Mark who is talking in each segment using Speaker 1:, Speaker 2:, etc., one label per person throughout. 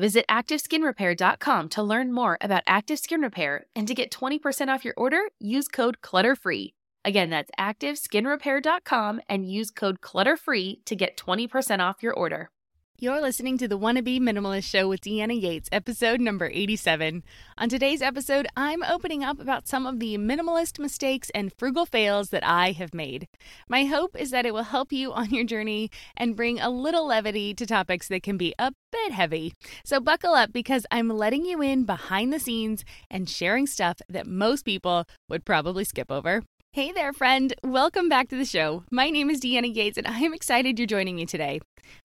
Speaker 1: Visit ActiveSkinRepair.com to learn more about Active Skin Repair and to get 20% off your order, use code CLUTTERFREE. Again, that's ActiveSkinRepair.com and use code CLUTTERFREE to get 20% off your order. You're listening to the Wanna Minimalist Show with Deanna Yates, episode number 87. On today's episode, I'm opening up about some of the minimalist mistakes and frugal fails that I have made. My hope is that it will help you on your journey and bring a little levity to topics that can be a bit heavy. So buckle up because I'm letting you in behind the scenes and sharing stuff that most people would probably skip over. Hey there, friend. Welcome back to the show. My name is Deanna Yates, and I am excited you're joining me today.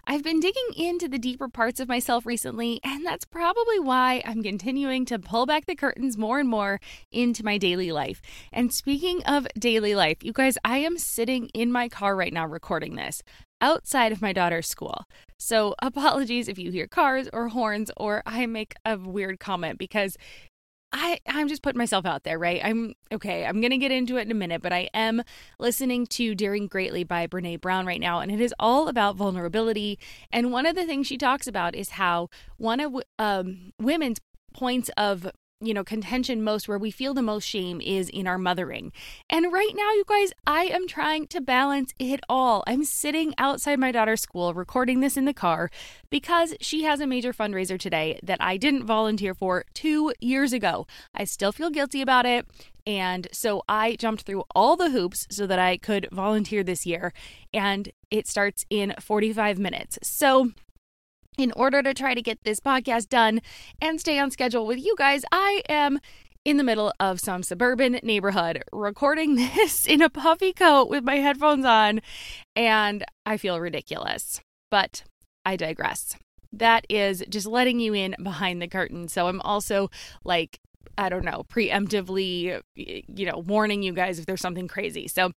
Speaker 1: I've been digging into the deeper parts of myself recently, and that's probably why I'm continuing to pull back the curtains more and more into my daily life. And speaking of daily life, you guys, I am sitting in my car right now recording this outside of my daughter's school. So, apologies if you hear cars or horns or I make a weird comment because I I'm just putting myself out there, right? I'm okay. I'm gonna get into it in a minute, but I am listening to Daring Greatly by Brene Brown right now, and it is all about vulnerability. And one of the things she talks about is how one of um, women's points of you know, contention most, where we feel the most shame, is in our mothering. And right now, you guys, I am trying to balance it all. I'm sitting outside my daughter's school recording this in the car because she has a major fundraiser today that I didn't volunteer for two years ago. I still feel guilty about it. And so I jumped through all the hoops so that I could volunteer this year. And it starts in 45 minutes. So in order to try to get this podcast done and stay on schedule with you guys, I am in the middle of some suburban neighborhood recording this in a puffy coat with my headphones on, and I feel ridiculous. But I digress. That is just letting you in behind the curtain. So I'm also like I don't know, preemptively, you know, warning you guys if there's something crazy. So,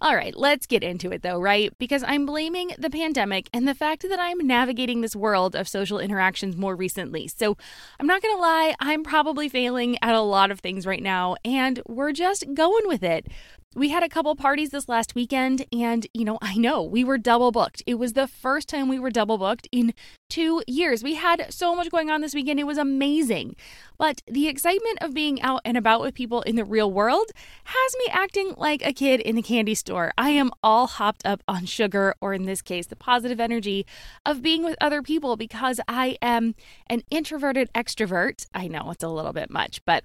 Speaker 1: all right, let's get into it though, right? Because I'm blaming the pandemic and the fact that I'm navigating this world of social interactions more recently. So, I'm not going to lie, I'm probably failing at a lot of things right now, and we're just going with it we had a couple parties this last weekend, and you know, I know we were double booked. It was the first time we were double booked in two years. We had so much going on this weekend, it was amazing. But the excitement of being out and about with people in the real world has me acting like a kid in the candy store. I am all hopped up on sugar, or in this case, the positive energy of being with other people because I am an introverted extrovert. I know it's a little bit much, but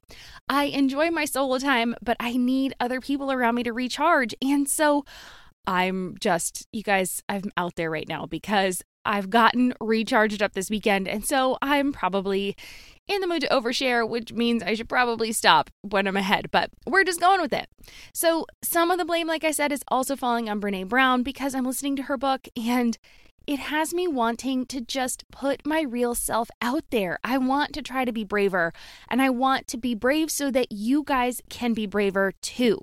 Speaker 1: I enjoy my solo time, but I need other people around me to recharge. And so I'm just, you guys, I'm out there right now because I've gotten recharged up this weekend. And so I'm probably in the mood to overshare, which means I should probably stop when I'm ahead, but we're just going with it. So, some of the blame, like I said, is also falling on Brene Brown because I'm listening to her book and it has me wanting to just put my real self out there. I want to try to be braver, and I want to be brave so that you guys can be braver too.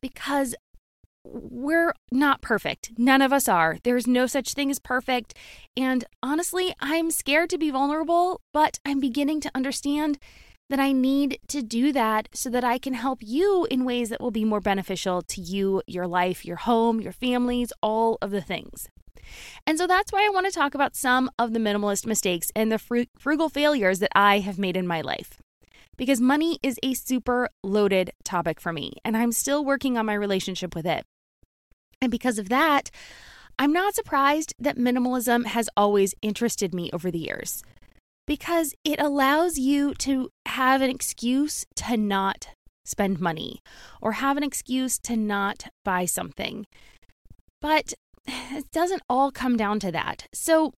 Speaker 1: Because we're not perfect. None of us are. There's no such thing as perfect. And honestly, I'm scared to be vulnerable, but I'm beginning to understand that I need to do that so that I can help you in ways that will be more beneficial to you, your life, your home, your families, all of the things. And so that's why I want to talk about some of the minimalist mistakes and the frugal failures that I have made in my life because money is a super loaded topic for me, and I'm still working on my relationship with it. And because of that, I'm not surprised that minimalism has always interested me over the years because it allows you to have an excuse to not spend money or have an excuse to not buy something. But it doesn't all come down to that. So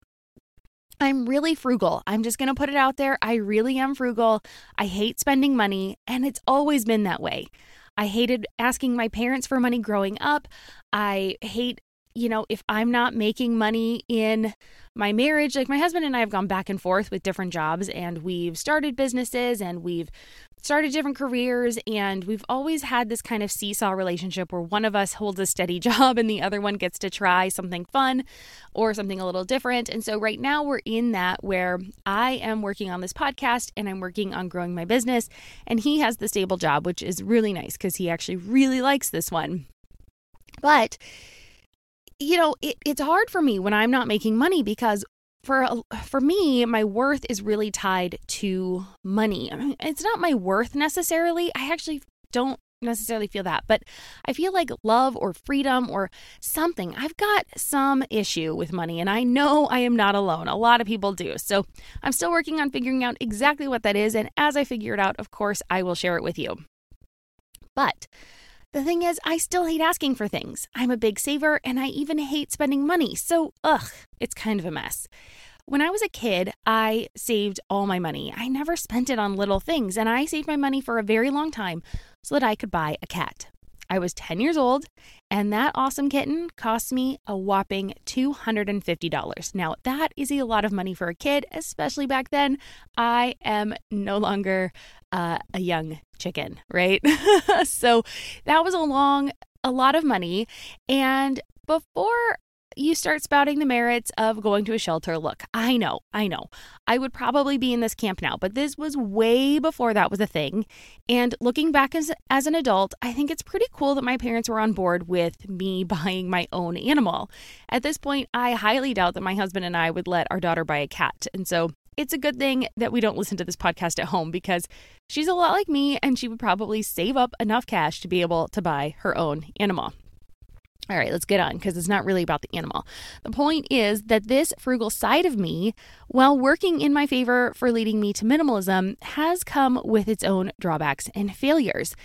Speaker 1: I'm really frugal. I'm just going to put it out there. I really am frugal. I hate spending money, and it's always been that way. I hated asking my parents for money growing up. I hate, you know, if I'm not making money in my marriage, like my husband and I have gone back and forth with different jobs and we've started businesses and we've started different careers and we've always had this kind of seesaw relationship where one of us holds a steady job and the other one gets to try something fun or something a little different. And so right now we're in that where I am working on this podcast and I'm working on growing my business and he has the stable job which is really nice because he actually really likes this one. But you know, it, it's hard for me when I'm not making money because for for me, my worth is really tied to money. It's not my worth necessarily. I actually don't necessarily feel that, but I feel like love or freedom or something. I've got some issue with money, and I know I am not alone. A lot of people do. So I'm still working on figuring out exactly what that is. And as I figure it out, of course, I will share it with you. But the thing is, I still hate asking for things. I'm a big saver and I even hate spending money. So, ugh, it's kind of a mess. When I was a kid, I saved all my money. I never spent it on little things, and I saved my money for a very long time so that I could buy a cat. I was 10 years old, and that awesome kitten cost me a whopping $250. Now, that is a lot of money for a kid, especially back then. I am no longer uh, a young chicken, right? so that was a long, a lot of money. And before you start spouting the merits of going to a shelter. Look, I know, I know. I would probably be in this camp now, but this was way before that was a thing. And looking back as, as an adult, I think it's pretty cool that my parents were on board with me buying my own animal. At this point, I highly doubt that my husband and I would let our daughter buy a cat. And so it's a good thing that we don't listen to this podcast at home because she's a lot like me and she would probably save up enough cash to be able to buy her own animal. All right, let's get on because it's not really about the animal. The point is that this frugal side of me, while working in my favor for leading me to minimalism, has come with its own drawbacks and failures.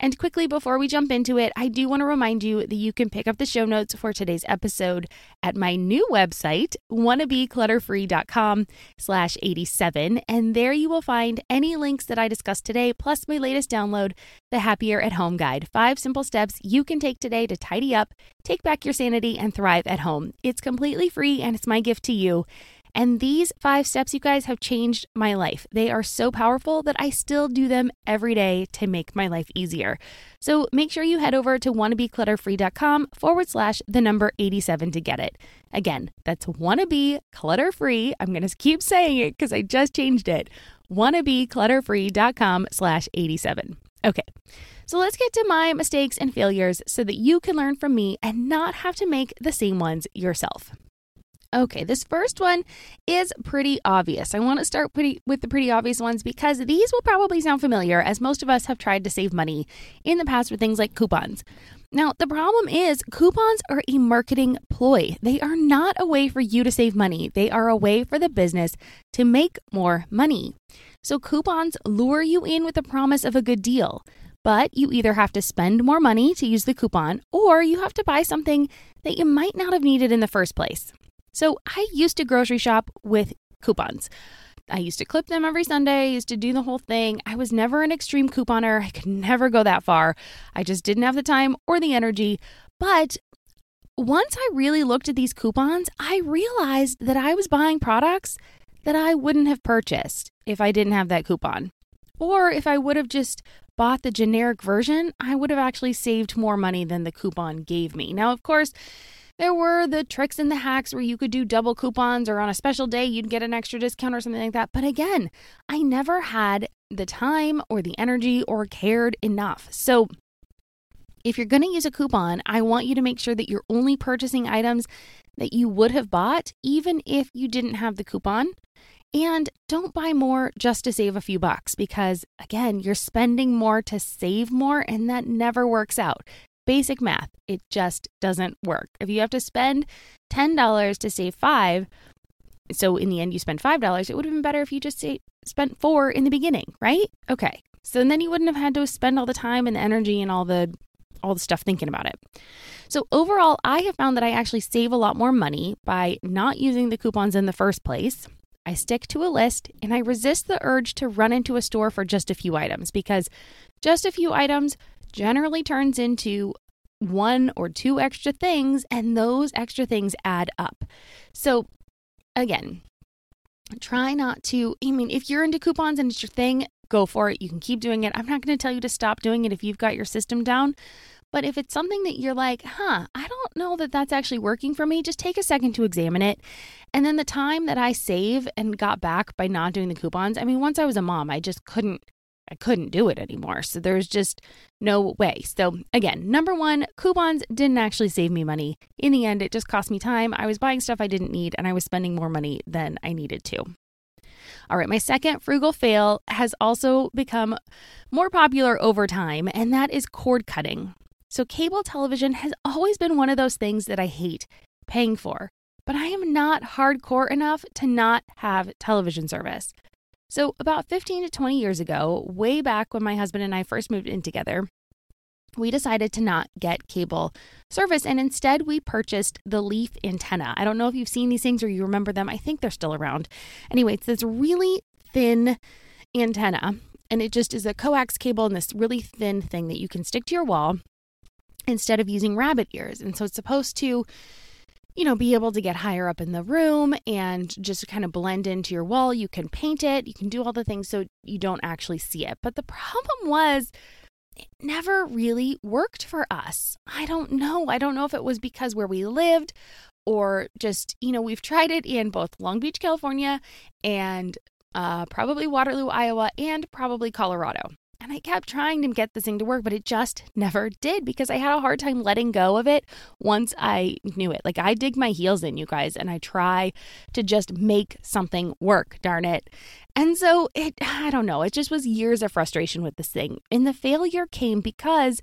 Speaker 1: And quickly before we jump into it, I do want to remind you that you can pick up the show notes for today's episode at my new website, wannabeclutterfree.com slash 87. And there you will find any links that I discussed today, plus my latest download, the Happier at Home Guide. Five simple steps you can take today to tidy up, take back your sanity, and thrive at home. It's completely free and it's my gift to you. And these five steps, you guys, have changed my life. They are so powerful that I still do them every day to make my life easier. So make sure you head over to wannabeclutterfree.com forward slash the number 87 to get it. Again, that's wannabe clutter free. I'm going to keep saying it because I just changed it. wannabeclutterfree.com slash 87. Okay. So let's get to my mistakes and failures so that you can learn from me and not have to make the same ones yourself. Okay, this first one is pretty obvious. I want to start pretty with the pretty obvious ones because these will probably sound familiar as most of us have tried to save money in the past with things like coupons. Now, the problem is coupons are a marketing ploy. They are not a way for you to save money. They are a way for the business to make more money. So coupons lure you in with the promise of a good deal. But you either have to spend more money to use the coupon or you have to buy something that you might not have needed in the first place. So I used to grocery shop with coupons. I used to clip them every Sunday, used to do the whole thing. I was never an extreme couponer. I could never go that far. I just didn't have the time or the energy. But once I really looked at these coupons, I realized that I was buying products that I wouldn't have purchased if I didn't have that coupon. Or if I would have just bought the generic version, I would have actually saved more money than the coupon gave me. Now, of course, there were the tricks and the hacks where you could do double coupons or on a special day you'd get an extra discount or something like that. But again, I never had the time or the energy or cared enough. So if you're going to use a coupon, I want you to make sure that you're only purchasing items that you would have bought even if you didn't have the coupon. And don't buy more just to save a few bucks because, again, you're spending more to save more, and that never works out. Basic math, it just doesn't work. If you have to spend $10 to save five, so in the end you spend $5, it would have been better if you just say, spent four in the beginning, right? Okay. So then you wouldn't have had to spend all the time and the energy and all the all the stuff thinking about it. So overall, I have found that I actually save a lot more money by not using the coupons in the first place. I stick to a list and I resist the urge to run into a store for just a few items because just a few items generally turns into one or two extra things, and those extra things add up. So, again, try not to. I mean, if you're into coupons and it's your thing, go for it. You can keep doing it. I'm not going to tell you to stop doing it if you've got your system down. But if it's something that you're like, huh, I don't know that that's actually working for me, just take a second to examine it. And then the time that I save and got back by not doing the coupons, I mean, once I was a mom, I just couldn't I couldn't do it anymore. So there's just no way. So again, number one, coupons didn't actually save me money. In the end, it just cost me time. I was buying stuff I didn't need and I was spending more money than I needed to. All right, my second frugal fail has also become more popular over time, and that is cord cutting. So, cable television has always been one of those things that I hate paying for, but I am not hardcore enough to not have television service. So, about 15 to 20 years ago, way back when my husband and I first moved in together, we decided to not get cable service and instead we purchased the Leaf antenna. I don't know if you've seen these things or you remember them. I think they're still around. Anyway, it's this really thin antenna and it just is a coax cable and this really thin thing that you can stick to your wall instead of using rabbit ears. And so it's supposed to, you know, be able to get higher up in the room and just kind of blend into your wall. You can paint it, you can do all the things so you don't actually see it. But the problem was, it never really worked for us. I don't know. I don't know if it was because where we lived or just, you know, we've tried it in both Long Beach, California and uh, probably Waterloo, Iowa, and probably Colorado. And I kept trying to get this thing to work, but it just never did because I had a hard time letting go of it once I knew it. Like I dig my heels in, you guys, and I try to just make something work, darn it. And so it, I don't know, it just was years of frustration with this thing. And the failure came because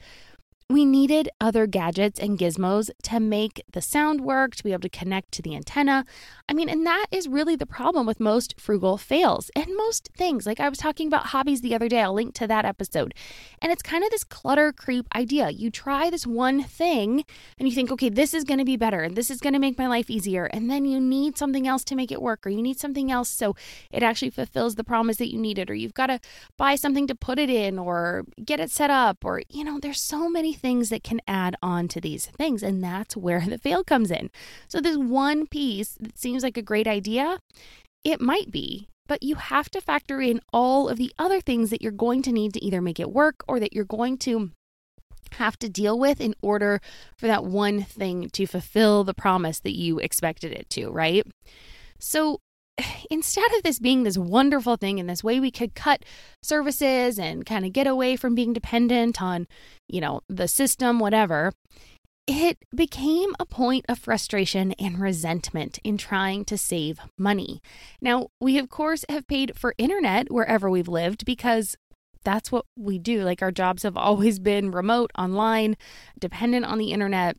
Speaker 1: we needed other gadgets and gizmos to make the sound work, to be able to connect to the antenna. I mean, and that is really the problem with most frugal fails and most things. Like I was talking about hobbies the other day, I'll link to that episode. And it's kind of this clutter creep idea. You try this one thing and you think, okay, this is going to be better and this is going to make my life easier. And then you need something else to make it work or you need something else so it actually fulfills the promise that you needed or you've got to buy something to put it in or get it set up or, you know, there's so many things that can add on to these things. And that's where the fail comes in. So, this one piece that seems like a great idea, it might be, but you have to factor in all of the other things that you're going to need to either make it work or that you're going to have to deal with in order for that one thing to fulfill the promise that you expected it to, right? So, instead of this being this wonderful thing and this way we could cut services and kind of get away from being dependent on, you know, the system, whatever, it became a point of frustration and resentment in trying to save money. Now, we of course have paid for internet wherever we've lived because that's what we do. Like our jobs have always been remote, online, dependent on the internet.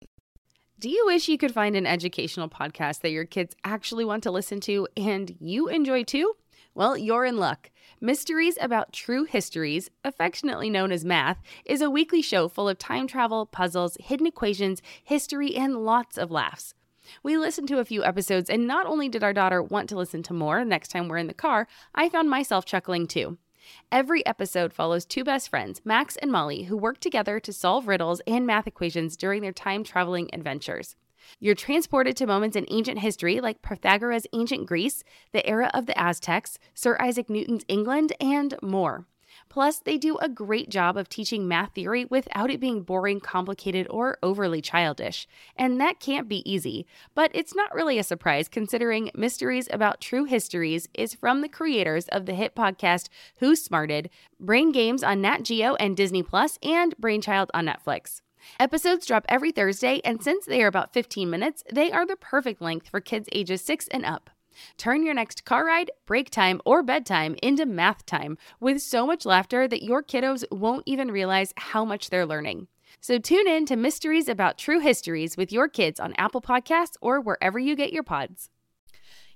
Speaker 2: Do you wish you could find an educational podcast that your kids actually want to listen to and you enjoy too? Well, you're in luck. Mysteries About True Histories, affectionately known as Math, is a weekly show full of time travel, puzzles, hidden equations, history, and lots of laughs. We listened to a few episodes, and not only did our daughter want to listen to more next time we're in the car, I found myself chuckling too. Every episode follows two best friends, Max and Molly, who work together to solve riddles and math equations during their time traveling adventures.
Speaker 1: You're transported to moments in ancient history like Pythagoras' ancient Greece, the era of the Aztecs, Sir Isaac Newton's England, and more. Plus, they do a great job of teaching math theory without it being boring, complicated, or overly childish. And that can't be easy. But it's not really a surprise considering Mysteries About True Histories is from the creators of the hit podcast Who Smarted, Brain Games on Nat Geo and Disney Plus, and Brainchild on Netflix. Episodes drop every Thursday, and since they are about 15 minutes, they are the perfect length for kids ages 6 and up. Turn your next car ride, break time, or bedtime into math time with so much laughter that your kiddos won't even realize how much they're learning. So tune in to Mysteries About True Histories with your kids on Apple Podcasts or wherever you get your pods.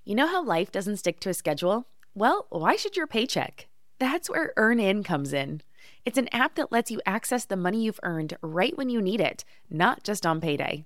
Speaker 1: You know how life doesn't stick to a schedule? Well, why should your paycheck? That's where EarnIn comes in. It's an app that lets you access the money you've earned right when you need it, not just on payday.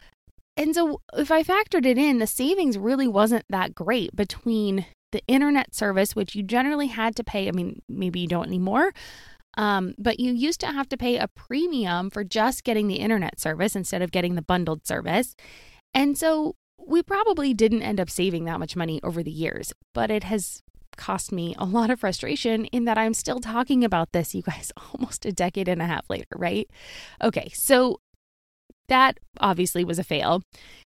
Speaker 3: and so if I factored it in, the savings really wasn't that great between the internet service, which you generally had to pay. I mean, maybe you don't anymore. Um, but you used to have to pay a premium for just getting the internet service instead of getting the bundled service. And so we probably didn't end up saving that much money over the years, but it has cost me a lot of frustration in that I'm still talking about this, you guys, almost a decade and a half later, right? Okay, so that obviously was a fail.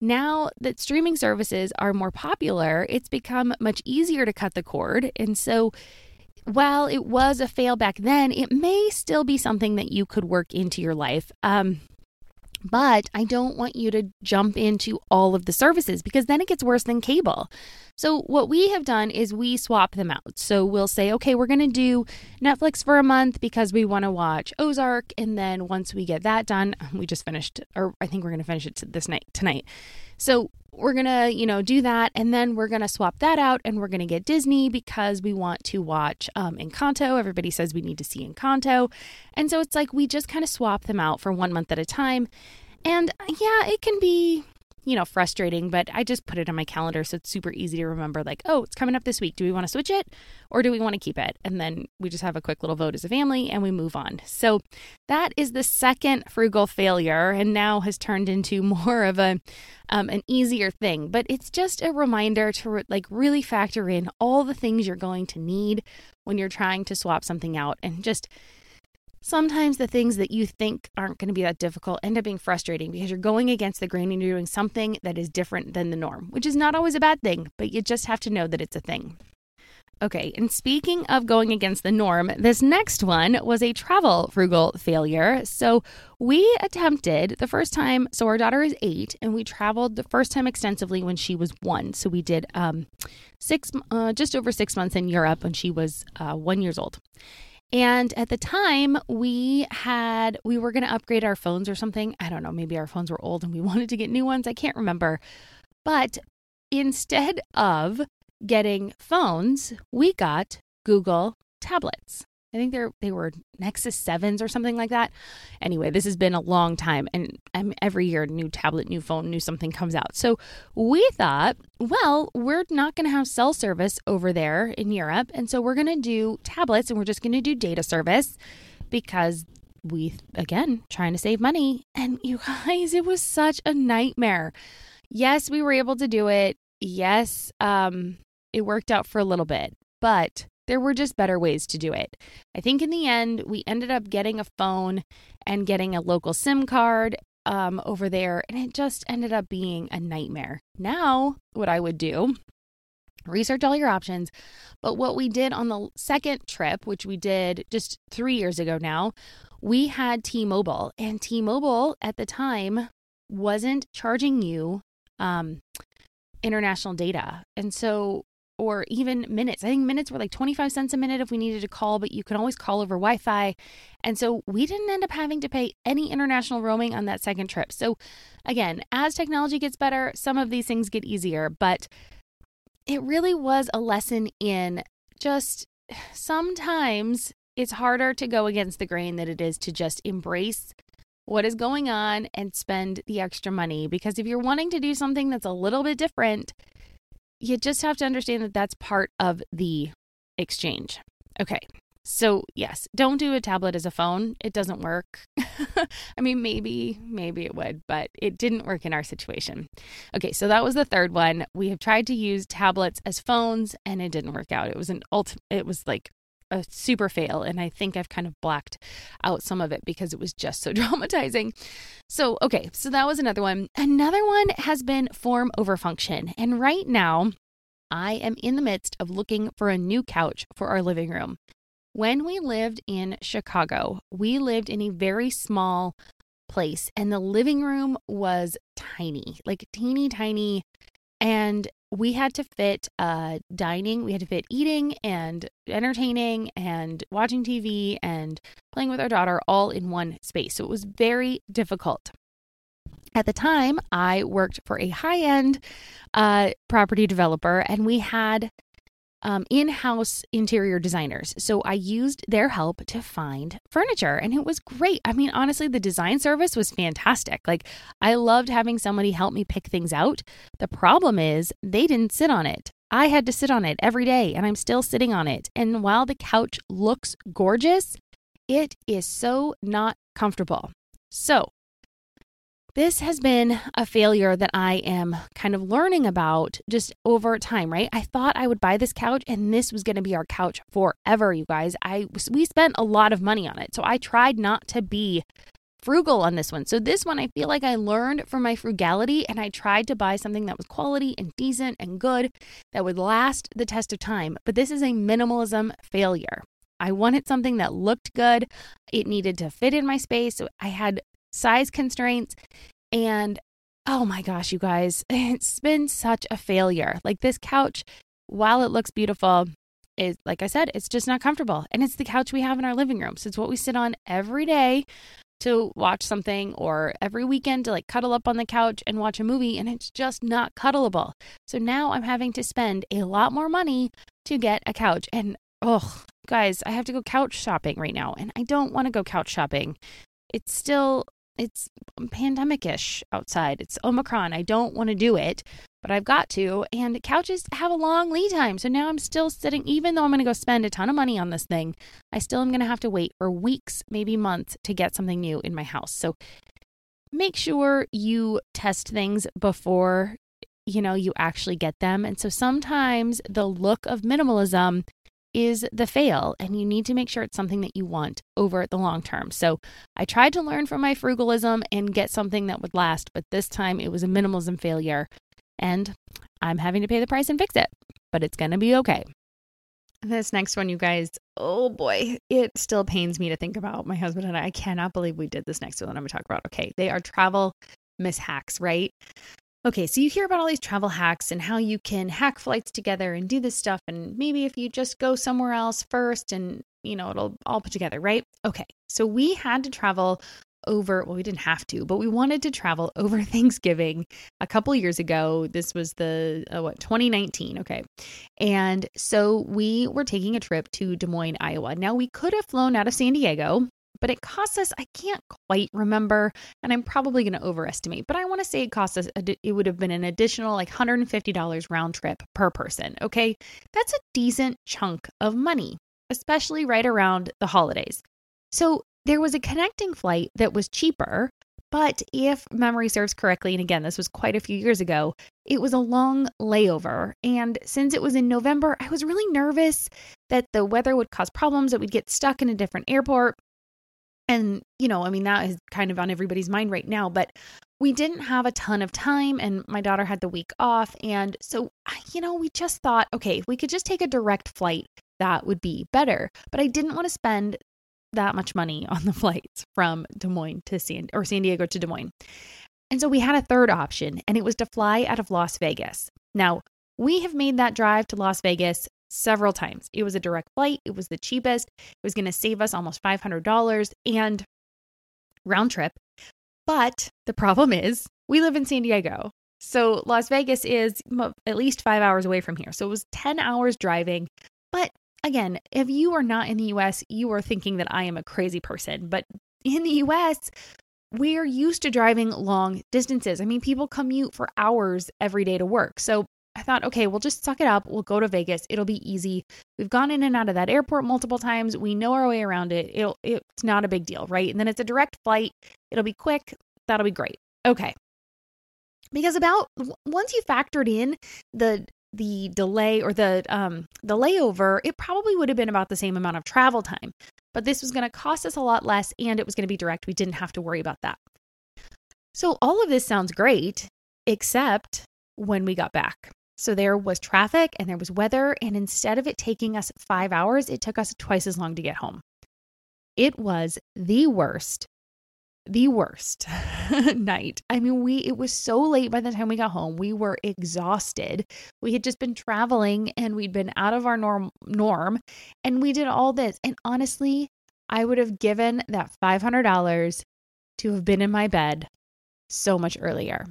Speaker 3: Now that streaming services are more popular, it's become much easier to cut the cord. And so while it was a fail back then, it may still be something that you could work into your life. Um, but I don't want you to jump into all of the services because then it gets worse than cable. So, what we have done is we swap them out. So, we'll say, okay, we're going to do Netflix for a month because we want to watch Ozark. And then once we get that done, we just finished, or I think we're going to finish it this night, tonight. So, we're going to, you know, do that. And then we're going to swap that out and we're going to get Disney because we want to watch um, Encanto. Everybody says we need to see Encanto. And so it's like we just kind of swap them out for one month at a time. And yeah, it can be you know, frustrating, but I just put it on my calendar so it's super easy to remember like, oh, it's coming up this week. Do we want to switch it or do we want to keep it? And then we just have a quick little vote as a family and we move on. So that is the second frugal failure and now has turned into more of a um, an easier thing, but it's just a reminder to like really factor in all the things you're going to need when you're trying to swap something out and just sometimes the things that you think aren't going to be that difficult end up being frustrating because you're going against the grain and you're doing something that is different than the norm, which is not always a bad thing, but you just have to know that it's a thing. Okay, and speaking of going against the norm, this next one was a travel frugal failure. So we attempted the first time, so our daughter is eight, and we traveled the first time extensively when she was one. So we did um, six, uh, just over six months in Europe when she was uh, one years old. And at the time, we had, we were going to upgrade our phones or something. I don't know, maybe our phones were old and we wanted to get new ones. I can't remember. But instead of getting phones, we got Google tablets.
Speaker 1: I think they're they were Nexus sevens or something like that. Anyway, this has been a long time, and um, every year, a new tablet, new phone, new something comes out. So we thought, well, we're not going to have cell service over there in Europe, and so we're going to do tablets, and we're just going to do data service because we again trying to save money. And you guys, it was such a nightmare. Yes, we were able to do it. Yes, um, it worked out for a little bit, but there were just better ways to do it. I think in the end, we ended up getting a phone and getting a local SIM card um, over there, and it just ended up being a nightmare. Now, what I would do research all your options. But what we did on the second trip, which we did just three years ago now, we had T Mobile, and T Mobile at the time wasn't charging you um, international data. And so or even minutes. I think minutes were like 25 cents a minute if we needed to call, but you can always call over Wi Fi. And so we didn't end up having to pay any international roaming on that second trip. So, again, as technology gets better, some of these things get easier, but it really was a lesson in just sometimes it's harder to go against the grain than it is to just embrace what is going on and spend the extra money. Because if you're wanting to do something that's a little bit different, you just have to understand that that's part of the exchange. Okay. So, yes, don't do a tablet as a phone. It doesn't work. I mean, maybe, maybe it would, but it didn't work in our situation. Okay, so that was the third one. We have tried to use tablets as phones and it didn't work out. It was an ultimate, it was like a super fail. And I think I've kind of blacked out some of it because it was just so traumatizing. So, okay, so that was another one. Another one has been form over function. And right now, I am in the midst of looking for a new couch for our living room. When we lived in Chicago, we lived in a very small place, and the living room was tiny, like teeny tiny. And we had to fit uh, dining, we had to fit eating and entertaining and watching TV and playing with our daughter all in one space. So it was very difficult. At the time, I worked for a high end uh, property developer, and we had um, in house interior designers. So I used their help to find furniture and it was great. I mean, honestly, the design service was fantastic. Like, I loved having somebody help me pick things out. The problem is, they didn't sit on it. I had to sit on it every day and I'm still sitting on it. And while the couch looks gorgeous, it is so not comfortable. So this has been a failure that I am kind of learning about just over time, right? I thought I would buy this couch and this was going to be our couch forever, you guys. I we spent a lot of money on it. So I tried not to be frugal on this one. So this one I feel like I learned from my frugality and I tried to buy something that was quality and decent and good that would last the test of time. But this is a minimalism failure. I wanted something that looked good. It needed to fit in my space. So I had size constraints. And oh my gosh, you guys, it's been such a failure. Like this couch, while it looks beautiful, is like I said, it's just not comfortable. And it's the couch we have in our living room. So it's what we sit on every day to watch something or every weekend to like cuddle up on the couch and watch a movie and it's just not cuddleable. So now I'm having to spend a lot more money to get a couch and oh guys, I have to go couch shopping right now and I don't want to go couch shopping. It's still it's pandemic-ish outside. It's Omicron. I don't want to do it, but I've got to. And couches have a long lead time. So now I'm still sitting, even though I'm going to go spend a ton of money on this thing, I still am going to have to wait for weeks, maybe months to get something new in my house. So make sure you test things before you know you actually get them. And so sometimes the look of minimalism is the fail, and you need to make sure it's something that you want over the long term. So I tried to learn from my frugalism and get something that would last, but this time it was a minimalism failure, and I'm having to pay the price and fix it, but it's going to be okay. This next one, you guys, oh boy, it still pains me to think about. My husband and I, I cannot believe we did this next one I'm going to talk about. Okay, they are travel mishacks, right? Okay, so you hear about all these travel hacks and how you can hack flights together and do this stuff. And maybe if you just go somewhere else first and, you know, it'll all put together, right? Okay, so we had to travel over, well, we didn't have to, but we wanted to travel over Thanksgiving a couple years ago. This was the, uh, what, 2019. Okay. And so we were taking a trip to Des Moines, Iowa. Now, we could have flown out of San Diego, but it cost us, I can't quite remember, and I'm probably going to overestimate, but I want to say it cost us, it would have been an additional like $150 round trip per person. Okay. That's a decent chunk of money, especially right around the holidays. So there was a connecting flight that was cheaper, but if memory serves correctly, and again, this was quite a few years ago, it was a long layover. And since it was in November, I was really nervous that the weather would cause problems, that we'd get stuck in a different airport. And, you know, I mean, that is kind of on everybody's mind right now, but we didn't have a ton of time and my daughter had the week off. And so, you know, we just thought, okay, if we could just take a direct flight, that would be better. But I didn't want to spend that much money on the flights from Des Moines to San or San Diego to Des Moines. And so we had a third option and it was to fly out of Las Vegas. Now, we have made that drive to Las Vegas several times. It was a direct flight, it was the cheapest. It was going to save us almost $500 and round trip. But the problem is, we live in San Diego. So Las Vegas is at least 5 hours away from here. So it was 10 hours driving. But again, if you are not in the US, you are thinking that I am a crazy person. But in the US, we're used to driving long distances. I mean, people commute for hours every day to work. So thought, okay, we'll just suck it up. We'll go to Vegas. It'll be easy. We've gone in and out of that airport multiple times. We know our way around it. It'll it's not a big deal, right? And then it's a direct flight. It'll be quick. That'll be great. Okay. Because about once you factored in the the delay or the um the layover, it probably would have been about the same amount of travel time. But this was going to cost us a lot less and it was going to be direct. We didn't have to worry about that. So all of this sounds great except when we got back. So there was traffic and there was weather and instead of it taking us 5 hours, it took us twice as long to get home. It was the worst the worst night. I mean, we it was so late by the time we got home. We were exhausted. We had just been traveling and we'd been out of our norm norm and we did all this. And honestly, I would have given that $500 to have been in my bed so much earlier.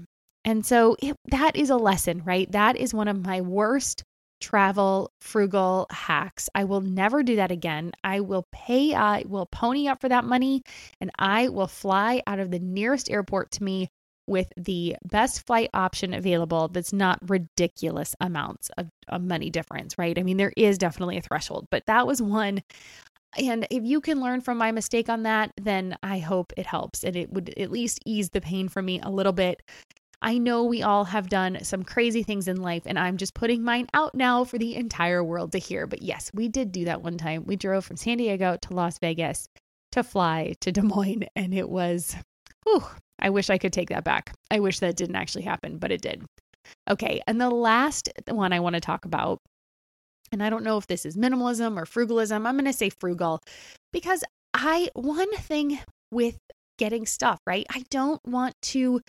Speaker 1: And so it, that is a lesson, right? That is one of my worst travel frugal hacks. I will never do that again. I will pay, I will pony up for that money and I will fly out of the nearest airport to me with the best flight option available that's not ridiculous amounts of, of money difference, right? I mean, there is definitely a threshold, but that was one. And if you can learn from my mistake on that, then I hope it helps and it would at least ease the pain for me a little bit I know we all have done some crazy things in life, and I'm just putting mine out now for the entire world to hear. But yes, we did do that one time. We drove from San Diego to Las Vegas to fly to Des Moines, and it was, whew, I wish I could take that back. I wish that didn't actually happen, but it did. Okay, and the last one I want to talk about, and I don't know if this is minimalism or frugalism, I'm going to say frugal because I, one thing with getting stuff, right? I don't want to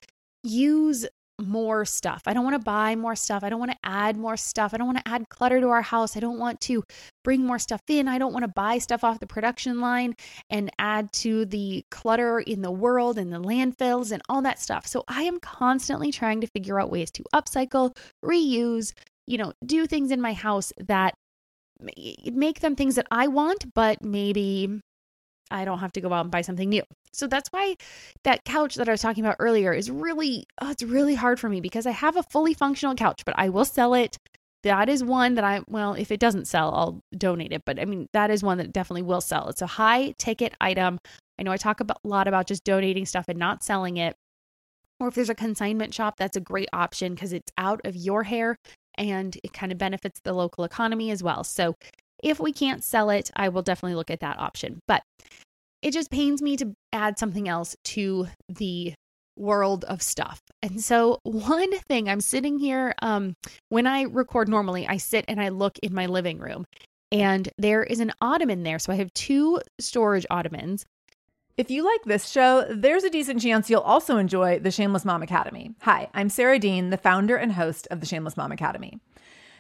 Speaker 1: use more stuff. I don't want to buy more stuff. I don't want to add more stuff. I don't want to add clutter to our house. I don't want to bring more stuff in. I don't want to buy stuff off the production line and add to the clutter in the world and the landfills and all that stuff. So I am constantly trying to figure out ways to upcycle, reuse, you know, do things in my house that make them things that I want, but maybe I don't have to go out and buy something new. So that's why that couch that I was talking about earlier is really, oh, it's really hard for me because I have a fully functional couch, but I will sell it. That is one that I, well, if it doesn't sell, I'll donate it. But I mean, that is one that definitely will sell. It's a high ticket item. I know I talk about, a lot about just donating stuff and not selling it. Or if there's a consignment shop, that's a great option because it's out of your hair and it kind of benefits the local economy as well. So if we can't sell it, I will definitely look at that option. But it just pains me to add something else to the world of stuff. And so one thing I'm sitting here um when I record normally I sit and I look in my living room and there is an ottoman there. So I have two storage ottomans.
Speaker 4: If you like this show, there's a decent chance you'll also enjoy the Shameless Mom Academy. Hi, I'm Sarah Dean, the founder and host of the Shameless Mom Academy.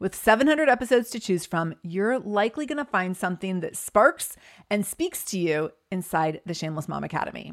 Speaker 4: With 700 episodes to choose from, you're likely going to find something that sparks and speaks to you inside the Shameless Mom Academy.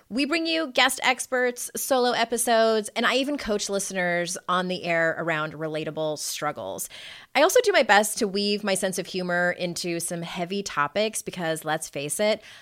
Speaker 5: We bring you guest experts, solo episodes, and I even coach listeners on the air around relatable struggles. I also do my best to weave my sense of humor into some heavy topics because let's face it,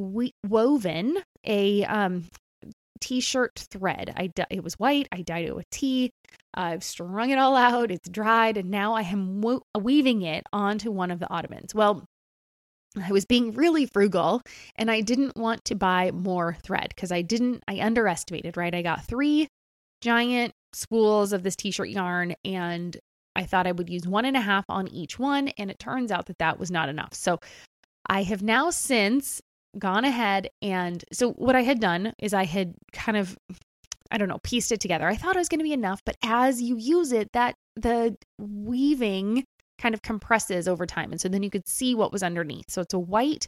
Speaker 1: we- woven a um t-shirt thread. I it was white. I dyed it with tea. I've strung it all out. It's dried, and now I am wo- weaving it onto one of the ottomans. Well, I was being really frugal, and I didn't want to buy more thread because I didn't. I underestimated. Right, I got three giant spools of this t-shirt yarn, and I thought I would use one and a half on each one, and it turns out that that was not enough. So I have now since gone ahead and so what I had done is I had kind of I don't know, pieced it together. I thought it was going to be enough, but as you use it, that the weaving kind of compresses over time. And so then you could see what was underneath. So it's a white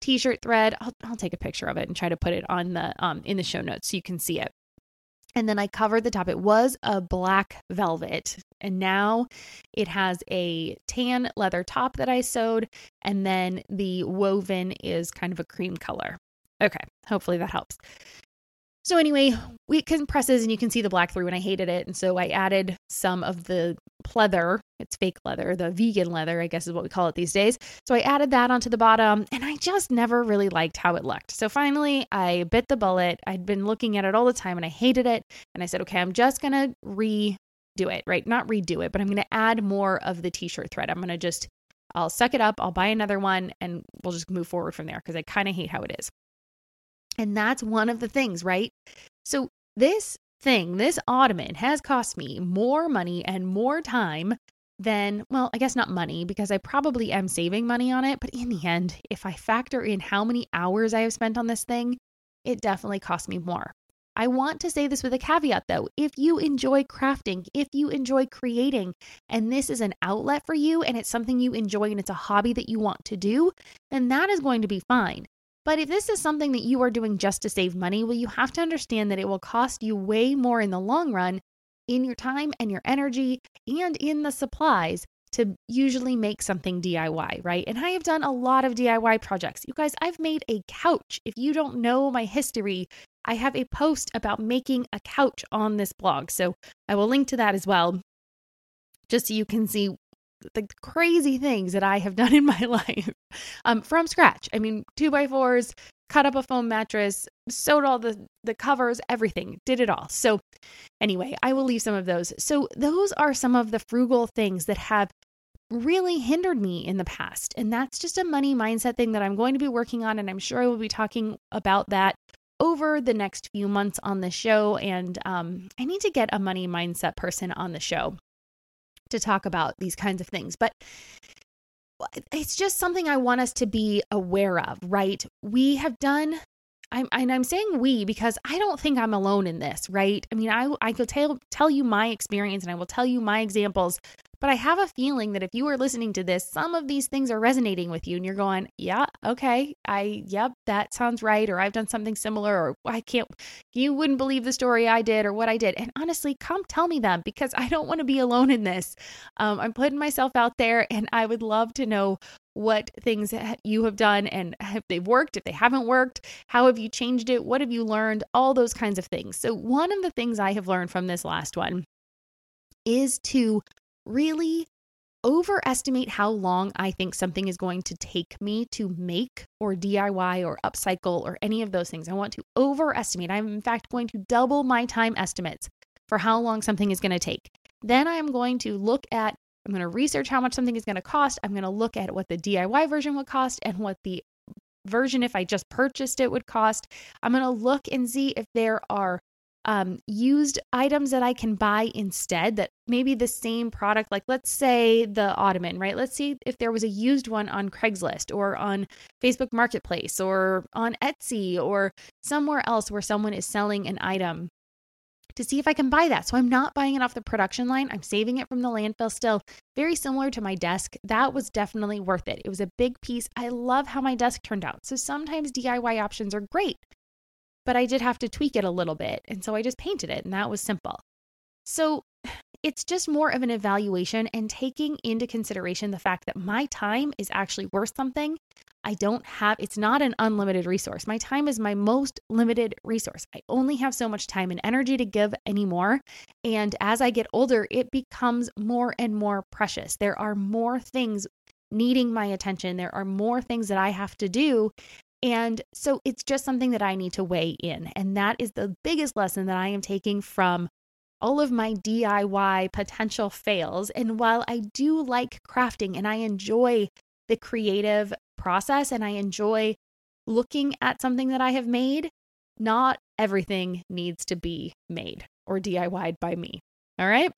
Speaker 1: t-shirt thread. I'll, I'll take a picture of it and try to put it on the um in the show notes so you can see it. And then I covered the top. It was a black velvet. And now it has a tan leather top that I sewed. And then the woven is kind of a cream color. Okay. Hopefully that helps. So anyway, it compresses and you can see the black through and I hated it. And so I added some of the pleather. It's fake leather, the vegan leather, I guess is what we call it these days. So I added that onto the bottom and I just never really liked how it looked. So finally I bit the bullet. I'd been looking at it all the time and I hated it. And I said, okay, I'm just going to redo it, right? Not redo it, but I'm going to add more of the t shirt thread. I'm going to just, I'll suck it up. I'll buy another one and we'll just move forward from there because I kind of hate how it is. And that's one of the things, right? So, this thing, this ottoman has cost me more money and more time than, well, I guess not money because I probably am saving money on it. But in the end, if I factor in how many hours I have spent on this thing, it definitely cost me more. I want to say this with a caveat though. If you enjoy crafting, if you enjoy creating, and this is an outlet for you and it's something you enjoy and it's a hobby that you want to do, then that is going to be fine. But if this is something that you are doing just to save money, well, you have to understand that it will cost you way more in the long run in your time and your energy and in the supplies to usually make something DIY, right? And I have done a lot of DIY projects. You guys, I've made a couch. If you don't know my history, I have a post about making a couch on this blog. So I will link to that as well, just so you can see the crazy things that I have done in my life um, from scratch. I mean, two by fours, cut up a foam mattress, sewed all the the covers, everything, did it all. So, anyway, I will leave some of those. So, those are some of the frugal things that have really hindered me in the past. And that's just a money mindset thing that I'm going to be working on. And I'm sure I will be talking about that over the next few months on the show. And um, I need to get a money mindset person on the show to talk about these kinds of things. But it's just something I want us to be aware of, right? We have done I'm and I'm saying we because I don't think I'm alone in this, right? I mean, I I could tell tell you my experience and I will tell you my examples, but I have a feeling that if you are listening to this, some of these things are resonating with you and you're going, "Yeah, okay. I yep, that sounds right," or I've done something similar or I can't you wouldn't believe the story I did or what I did. And honestly, come tell me them because I don't want to be alone in this. Um, I'm putting myself out there and I would love to know what things you have done and if they've worked, if they haven't worked, how have you changed it, what have you learned, all those kinds of things. So, one of the things I have learned from this last one is to really overestimate how long I think something is going to take me to make or DIY or upcycle or any of those things. I want to overestimate. I'm, in fact, going to double my time estimates for how long something is going to take. Then I am going to look at I'm going to research how much something is going to cost. I'm going to look at what the DIY version would cost and what the version, if I just purchased it, would cost. I'm going to look and see if there are um, used items that I can buy instead that maybe the same product, like let's say the Ottoman, right? Let's see if there was a used one on Craigslist or on Facebook Marketplace or on Etsy or somewhere else where someone is selling an item to see if I can buy that. So I'm not buying it off the production line. I'm saving it from the landfill still. Very similar to my desk. That was definitely worth it. It was a big piece. I love how my desk turned out. So sometimes DIY options are great, but I did have to tweak it a little bit. And so I just painted it, and that was simple. So it's just more of an evaluation and taking into consideration the fact that my time is actually worth something. I don't have, it's not an unlimited resource. My time is my most limited resource. I only have so much time and energy to give anymore. And as I get older, it becomes more and more precious. There are more things needing my attention, there are more things that I have to do. And so it's just something that I need to weigh in. And that is the biggest lesson that I am taking from all of my DIY potential fails. And while I do like crafting and I enjoy the creative process and I enjoy looking at something that I have made, not everything needs to be made or DIYed by me. All right.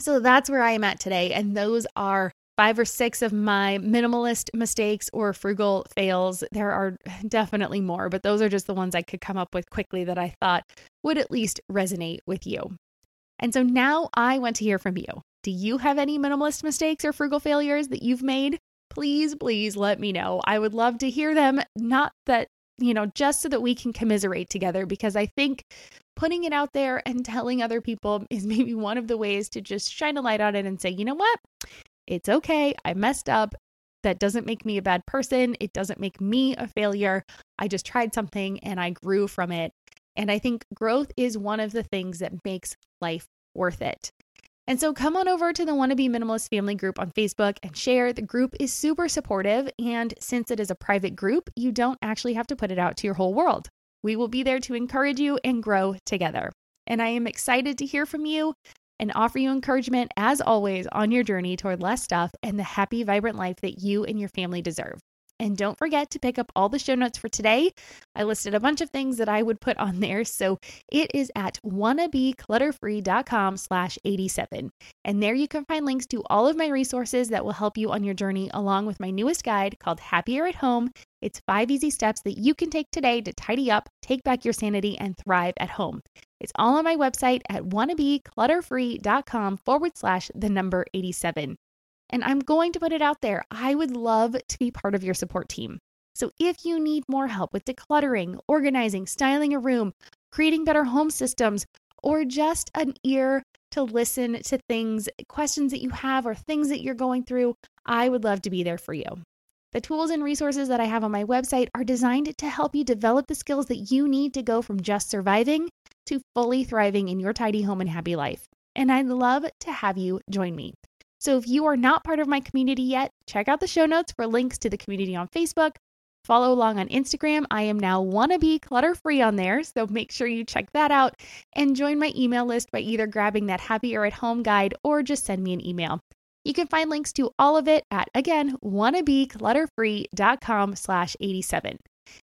Speaker 1: So that's where I am at today. And those are five or six of my minimalist mistakes or frugal fails. There are definitely more, but those are just the ones I could come up with quickly that I thought would at least resonate with you. And so now I want to hear from you. Do you have any minimalist mistakes or frugal failures that you've made? please, please let me know. I would love to hear them. Not that, you know, just so that we can commiserate together, because I think putting it out there and telling other people is maybe one of the ways to just shine a light on it and say, you know what? It's okay. I messed up. That doesn't make me a bad person. It doesn't make me a failure. I just tried something and I grew from it. And I think growth is one of the things that makes life worth it. And so come on over to the Wannabe Minimalist Family group on Facebook and share. The group is super supportive. And since it is a private group, you don't actually have to put it out to your whole world. We will be there to encourage you and grow together. And I am excited to hear from you and offer you encouragement, as always, on your journey toward less stuff and the happy, vibrant life that you and your family deserve. And don't forget to pick up all the show notes for today. I listed a bunch of things that I would put on there. So it is at wannabeclutterfree.com slash 87. And there you can find links to all of my resources that will help you on your journey, along with my newest guide called Happier at Home. It's five easy steps that you can take today to tidy up, take back your sanity, and thrive at home. It's all on my website at wannabeclutterfree.com forward slash the number 87. And I'm going to put it out there. I would love to be part of your support team. So if you need more help with decluttering, organizing, styling a room, creating better home systems, or just an ear to listen to things, questions that you have, or things that you're going through, I would love to be there for you. The tools and resources that I have on my website are designed to help you develop the skills that you need to go from just surviving to fully thriving in your tidy home and happy life. And I'd love to have you join me. So if you are not part of my community yet, check out the show notes for links to the community on Facebook. Follow along on Instagram. I am now wannabe clutter free on there, so make sure you check that out and join my email list by either grabbing that happier at home guide or just send me an email. You can find links to all of it at again wannabeclutterfree.com slash 87.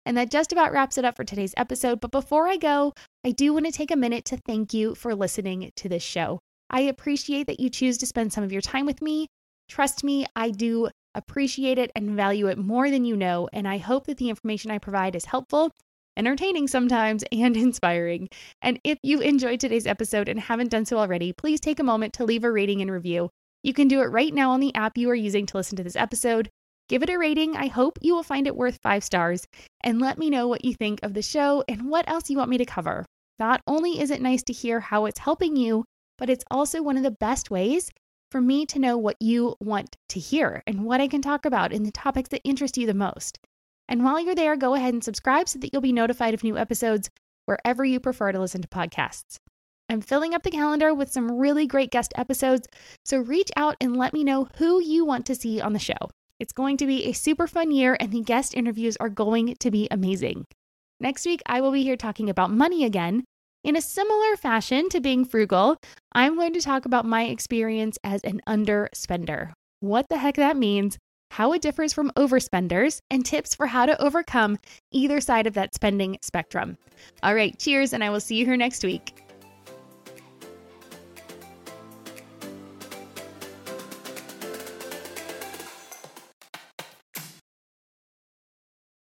Speaker 1: And that just about wraps it up for today's episode. But before I go, I do want to take a minute to thank you for listening to this show. I appreciate that you choose to spend some of your time with me. Trust me, I do appreciate it, and value it more than you know. And I hope that the information I provide is helpful, entertaining sometimes, and inspiring. And if you enjoyed today's episode and haven't done so already, please take a moment to leave a rating and review. You can do it right now on the app you are using to listen to this episode. Give it a rating. I hope you will find it worth five stars. And let me know what you think of the show and what else you want me to cover. Not only is it nice to hear how it's helping you, but it's also one of the best ways for me to know what you want to hear and what I can talk about in the topics that interest you the most. And while you're there, go ahead and subscribe so that you'll be notified of new episodes wherever you prefer to listen to podcasts. I'm filling up the calendar with some really great guest episodes, so reach out and let me know who you want to see on the show. It's going to be a super fun year, and the guest interviews are going to be amazing. Next week, I will be here talking about money again. In a similar fashion to being frugal, I'm going to talk about my experience as an underspender, what the heck that means, how it differs from overspenders, and tips for how to overcome either side of that spending spectrum. All right, cheers, and I will see you here next week.